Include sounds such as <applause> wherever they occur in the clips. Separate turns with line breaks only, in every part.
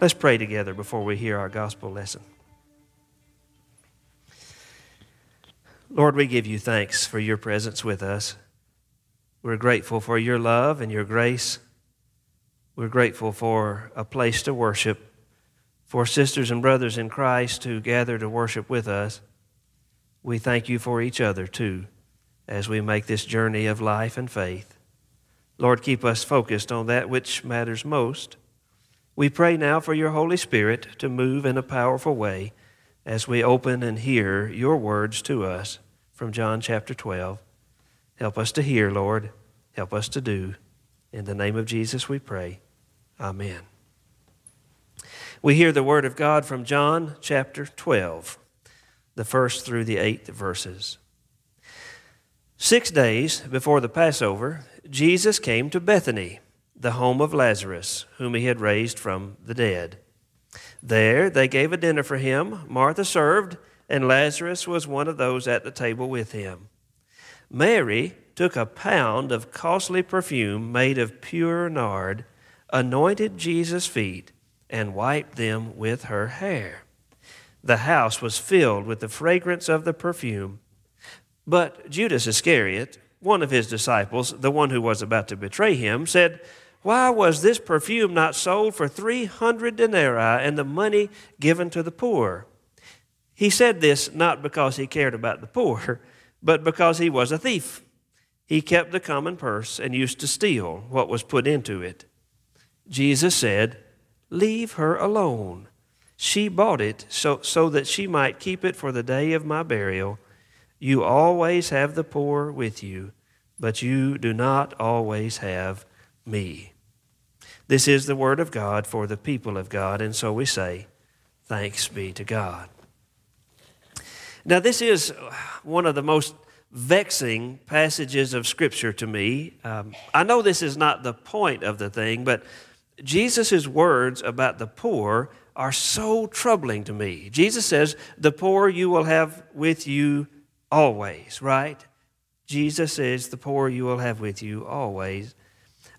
Let's pray together before we hear our gospel lesson. Lord, we give you thanks for your presence with us. We're grateful for your love and your grace. We're grateful for a place to worship, for sisters and brothers in Christ who gather to worship with us. We thank you for each other, too, as we make this journey of life and faith. Lord, keep us focused on that which matters most we pray now for your Holy Spirit to move in a powerful way as we open and hear your words to us from John chapter 12. Help us to hear, Lord. Help us to do. In the name of Jesus we pray. Amen. We hear the word of God from John chapter 12, the first through the eighth verses. Six days before the Passover, Jesus came to Bethany the home of Lazarus, whom he had raised from the dead. There they gave a dinner for him. Martha served, and Lazarus was one of those at the table with him. Mary took a pound of costly perfume made of pure nard, anointed Jesus' feet, and wiped them with her hair. The house was filled with the fragrance of the perfume. But Judas Iscariot, one of his disciples, the one who was about to betray him, said, why was this perfume not sold for 300 denarii and the money given to the poor? He said this not because he cared about the poor, <laughs> but because he was a thief. He kept the common purse and used to steal what was put into it. Jesus said, Leave her alone. She bought it so, so that she might keep it for the day of my burial. You always have the poor with you, but you do not always have me. This is the word of God for the people of God, and so we say, Thanks be to God. Now, this is one of the most vexing passages of Scripture to me. Um, I know this is not the point of the thing, but Jesus' words about the poor are so troubling to me. Jesus says, The poor you will have with you always, right? Jesus says, The poor you will have with you always.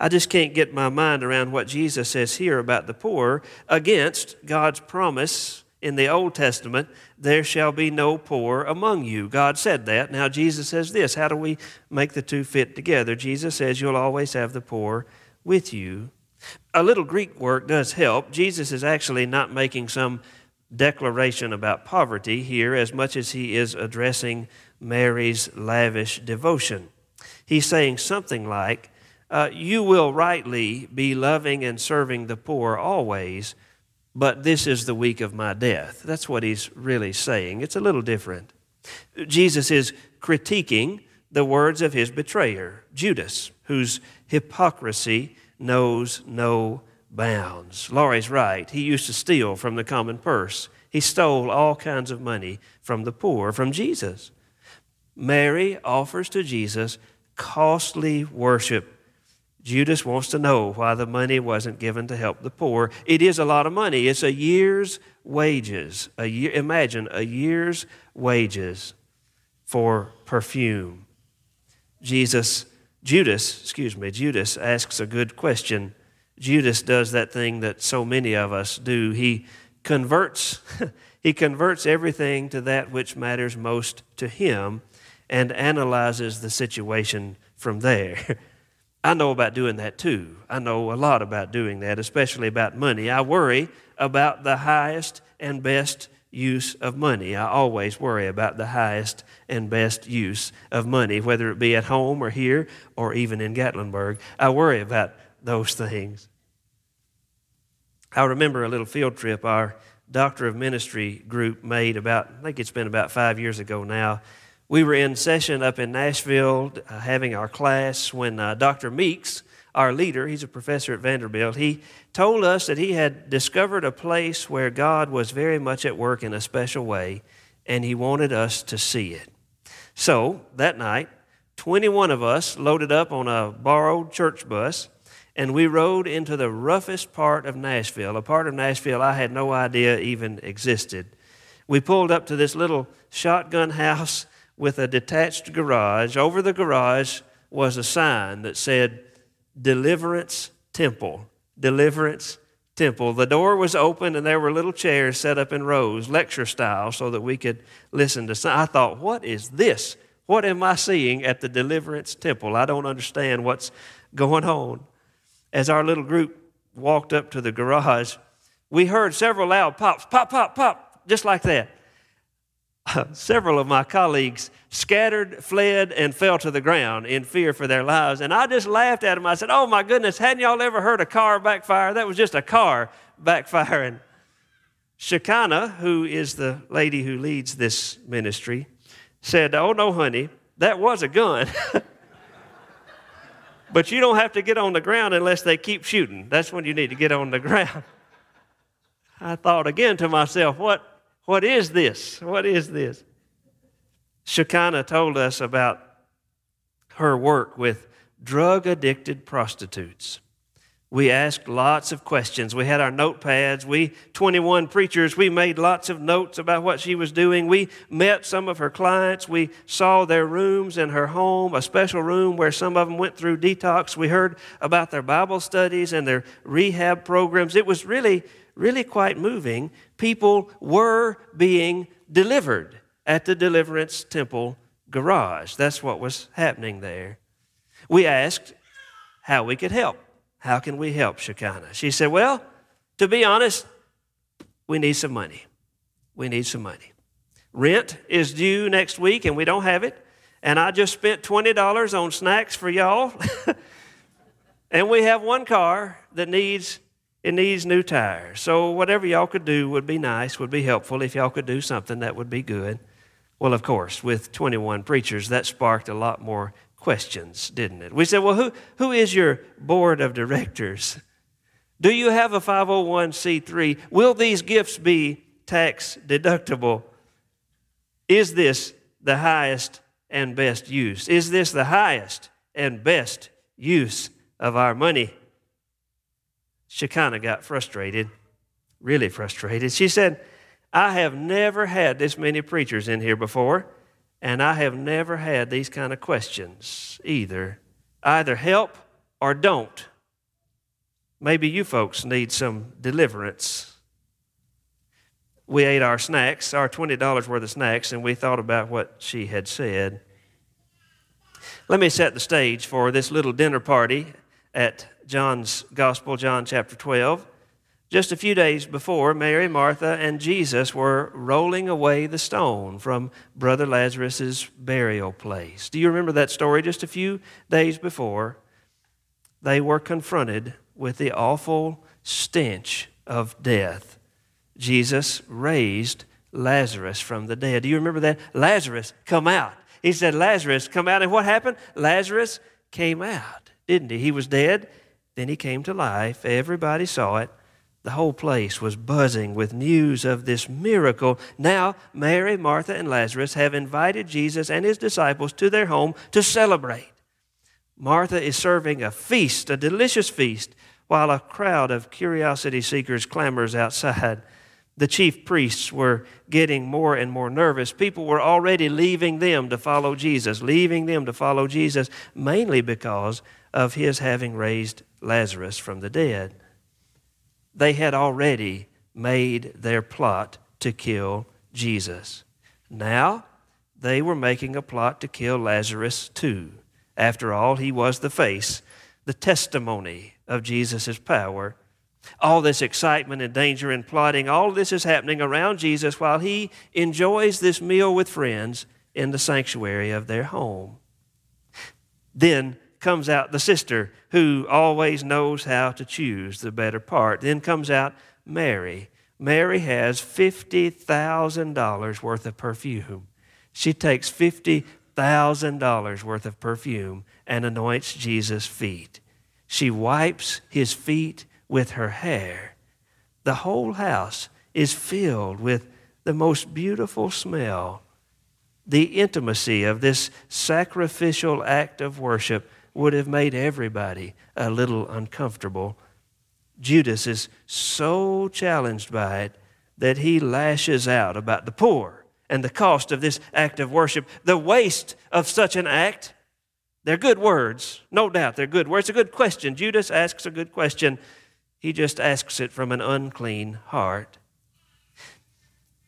I just can't get my mind around what Jesus says here about the poor against God's promise in the Old Testament there shall be no poor among you. God said that. Now, Jesus says this. How do we make the two fit together? Jesus says you'll always have the poor with you. A little Greek work does help. Jesus is actually not making some declaration about poverty here as much as he is addressing Mary's lavish devotion. He's saying something like, uh, you will rightly be loving and serving the poor always, but this is the week of my death. That's what he's really saying. It's a little different. Jesus is critiquing the words of his betrayer, Judas, whose hypocrisy knows no bounds. Laurie's right. He used to steal from the common purse. He stole all kinds of money from the poor, from Jesus. Mary offers to Jesus costly worship Judas wants to know why the money wasn't given to help the poor. It is a lot of money. It's a year's wages. A year, imagine a year's wages for perfume. Jesus, Judas, excuse me, Judas asks a good question. Judas does that thing that so many of us do. He converts, <laughs> he converts everything to that which matters most to him and analyzes the situation from there. <laughs> I know about doing that too. I know a lot about doing that, especially about money. I worry about the highest and best use of money. I always worry about the highest and best use of money, whether it be at home or here or even in Gatlinburg. I worry about those things. I remember a little field trip our Doctor of Ministry group made about, I think it's been about five years ago now. We were in session up in Nashville uh, having our class when uh, Dr. Meeks, our leader, he's a professor at Vanderbilt, he told us that he had discovered a place where God was very much at work in a special way, and he wanted us to see it. So that night, 21 of us loaded up on a borrowed church bus and we rode into the roughest part of Nashville, a part of Nashville I had no idea even existed. We pulled up to this little shotgun house with a detached garage. Over the garage was a sign that said, Deliverance Temple. Deliverance Temple. The door was open and there were little chairs set up in rows, lecture style, so that we could listen to. Some. I thought, what is this? What am I seeing at the Deliverance Temple? I don't understand what's going on as our little group walked up to the garage, we heard several loud pops pop, pop, pop, just like that. <laughs> several of my colleagues scattered, fled, and fell to the ground in fear for their lives. And I just laughed at them. I said, Oh my goodness, hadn't y'all ever heard a car backfire? That was just a car backfiring. Shekinah, who is the lady who leads this ministry, said, Oh no, honey, that was a gun. <laughs> But you don't have to get on the ground unless they keep shooting. That's when you need to get on the <laughs> ground. I thought again to myself, what, what is this? What is this? Shekinah told us about her work with drug addicted prostitutes. We asked lots of questions. We had our notepads. We, 21 preachers, we made lots of notes about what she was doing. We met some of her clients. We saw their rooms in her home, a special room where some of them went through detox. We heard about their Bible studies and their rehab programs. It was really, really quite moving. People were being delivered at the Deliverance Temple garage. That's what was happening there. We asked how we could help. How can we help Shekinah? She said, Well, to be honest, we need some money. We need some money. Rent is due next week and we don't have it. And I just spent $20 on snacks for y'all. <laughs> and we have one car that needs it needs new tires. So whatever y'all could do would be nice, would be helpful. If y'all could do something, that would be good. Well, of course, with 21 preachers, that sparked a lot more questions, didn't it? We said, well, who, who is your board of directors? Do you have a 501c3? Will these gifts be tax deductible? Is this the highest and best use? Is this the highest and best use of our money? Shekinah got frustrated, really frustrated. She said, I have never had this many preachers in here before. And I have never had these kind of questions either. Either help or don't. Maybe you folks need some deliverance. We ate our snacks, our $20 worth of snacks, and we thought about what she had said. Let me set the stage for this little dinner party at John's Gospel, John chapter 12. Just a few days before, Mary, Martha, and Jesus were rolling away the stone from Brother Lazarus' burial place. Do you remember that story? Just a few days before, they were confronted with the awful stench of death. Jesus raised Lazarus from the dead. Do you remember that? Lazarus, come out. He said, Lazarus, come out. And what happened? Lazarus came out, didn't he? He was dead, then he came to life. Everybody saw it. The whole place was buzzing with news of this miracle. Now, Mary, Martha, and Lazarus have invited Jesus and his disciples to their home to celebrate. Martha is serving a feast, a delicious feast, while a crowd of curiosity seekers clamors outside. The chief priests were getting more and more nervous. People were already leaving them to follow Jesus, leaving them to follow Jesus, mainly because of his having raised Lazarus from the dead they had already made their plot to kill Jesus. Now, they were making a plot to kill Lazarus too. After all, he was the face, the testimony of Jesus' power. All this excitement and danger and plotting, all this is happening around Jesus while he enjoys this meal with friends in the sanctuary of their home. Then comes out the sister who always knows how to choose the better part. Then comes out Mary. Mary has $50,000 worth of perfume. She takes $50,000 worth of perfume and anoints Jesus' feet. She wipes his feet with her hair. The whole house is filled with the most beautiful smell. The intimacy of this sacrificial act of worship would have made everybody a little uncomfortable. Judas is so challenged by it that he lashes out about the poor and the cost of this act of worship, the waste of such an act. They're good words, no doubt they're good words. It's a good question. Judas asks a good question. He just asks it from an unclean heart.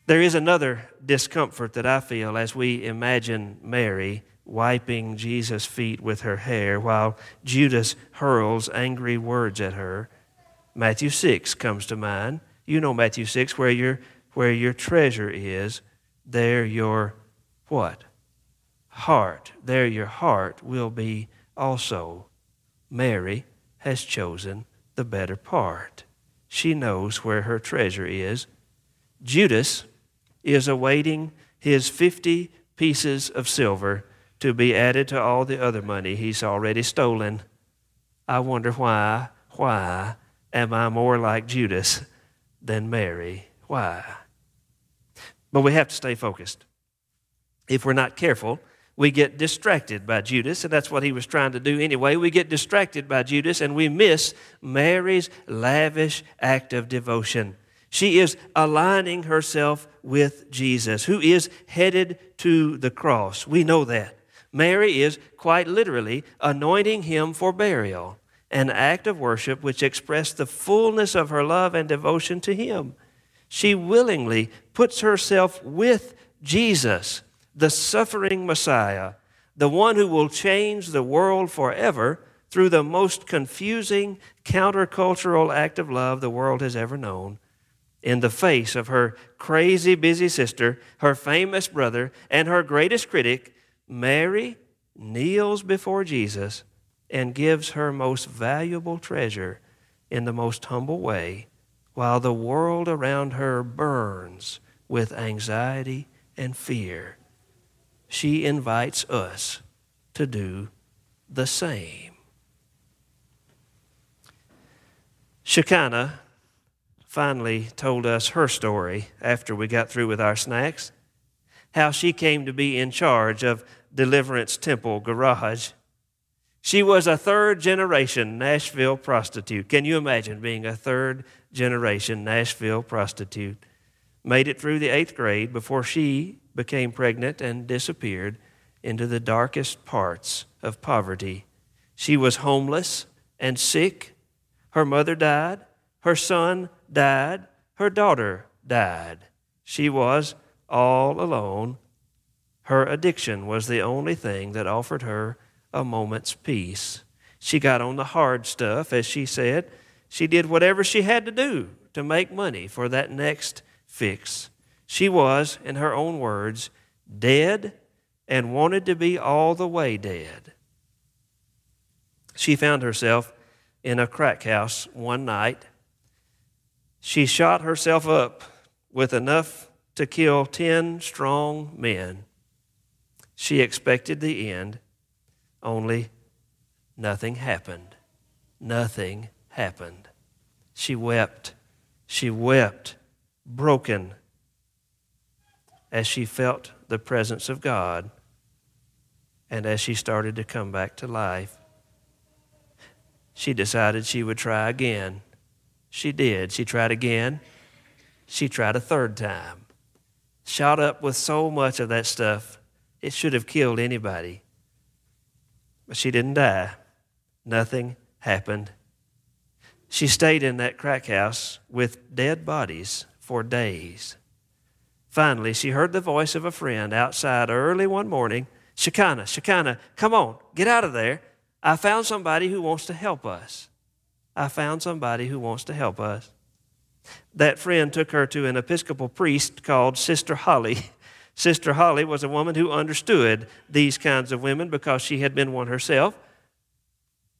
There is another discomfort that I feel as we imagine Mary wiping Jesus' feet with her hair while Judas hurls angry words at her. Matthew 6 comes to mind. You know Matthew 6, where your, where your treasure is, there your what? Heart. There your heart will be also. Mary has chosen the better part. She knows where her treasure is. Judas is awaiting his 50 pieces of silver to be added to all the other money he's already stolen. I wonder why, why am I more like Judas than Mary? Why? But we have to stay focused. If we're not careful, we get distracted by Judas, and that's what he was trying to do anyway. We get distracted by Judas, and we miss Mary's lavish act of devotion. She is aligning herself with Jesus, who is headed to the cross. We know that. Mary is quite literally anointing him for burial, an act of worship which expressed the fullness of her love and devotion to him. She willingly puts herself with Jesus the suffering Messiah, the one who will change the world forever through the most confusing countercultural act of love the world has ever known. In the face of her crazy busy sister, her famous brother, and her greatest critic, Mary kneels before Jesus and gives her most valuable treasure in the most humble way, while the world around her burns with anxiety and fear she invites us to do the same. Shekinah finally told us her story after we got through with our snacks, how she came to be in charge of Deliverance Temple Garage. She was a third generation Nashville prostitute. Can you imagine being a third generation Nashville prostitute? Made it through the eighth grade before she became pregnant and disappeared into the darkest parts of poverty. She was homeless and sick. Her mother died. Her son died. Her daughter died. She was all alone. Her addiction was the only thing that offered her a moment's peace. She got on the hard stuff, as she said. She did whatever she had to do to make money for that next fix. She was, in her own words, dead and wanted to be all the way dead. She found herself in a crack house one night. She shot herself up with enough to kill 10 strong men. She expected the end, only nothing happened. Nothing happened. She wept. She wept, broken as she felt the presence of God and as she started to come back to life. She decided she would try again. She did. She tried again. She tried a third time. Shot up with so much of that stuff, it should have killed anybody. But she didn't die. Nothing happened. She stayed in that crack house with dead bodies for days Finally, she heard the voice of a friend outside early one morning Shekinah, Shekinah, come on, get out of there. I found somebody who wants to help us. I found somebody who wants to help us. That friend took her to an Episcopal priest called Sister Holly. <laughs> Sister Holly was a woman who understood these kinds of women because she had been one herself.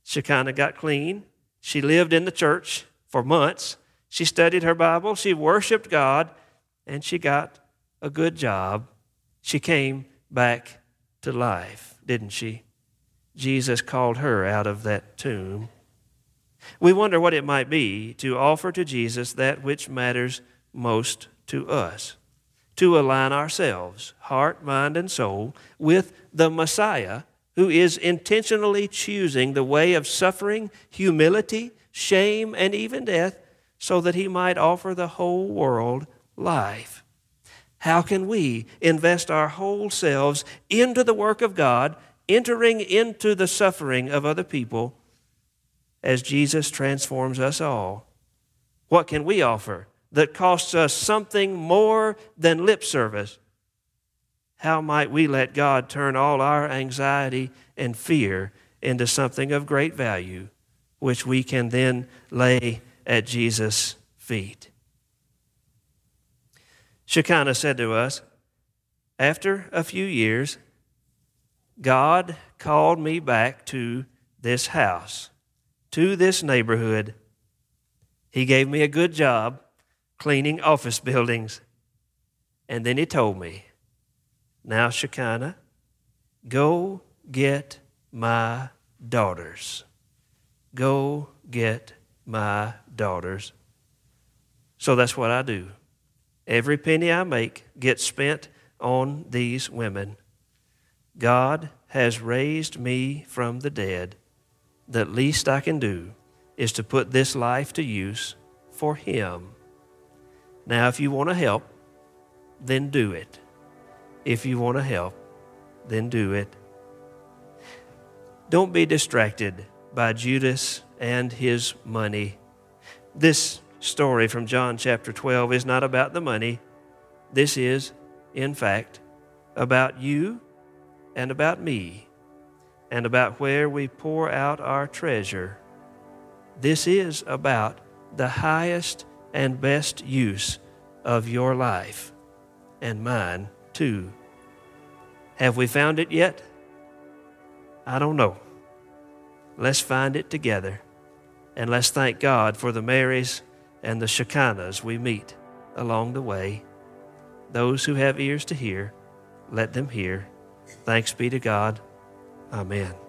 Shekinah got clean. She lived in the church for months. She studied her Bible. She worshiped God. And she got a good job. She came back to life, didn't she? Jesus called her out of that tomb. We wonder what it might be to offer to Jesus that which matters most to us, to align ourselves, heart, mind, and soul, with the Messiah who is intentionally choosing the way of suffering, humility, shame, and even death so that he might offer the whole world life. How can we invest our whole selves into the work of God, entering into the suffering of other people as Jesus transforms us all? What can we offer that costs us something more than lip service? How might we let God turn all our anxiety and fear into something of great value, which we can then lay at Jesus' feet? Shekinah said to us, After a few years, God called me back to this house, to this neighborhood. He gave me a good job cleaning office buildings. And then he told me, Now, Shekinah, go get my daughters. Go get my daughters. So that's what I do. Every penny I make gets spent on these women. God has raised me from the dead. The least I can do is to put this life to use for Him. Now, if you want to help, then do it. If you want to help, then do it. Don't be distracted by Judas and his money. This story from John chapter 12 is not about the money. This is, in fact, about you and about me and about where we pour out our treasure. This is about the highest and best use of your life and mine too. Have we found it yet? I don't know. Let's find it together and let's thank God for the Marys and the Shekinahs we meet along the way. Those who have ears to hear, let them hear. Thanks be to God. Amen.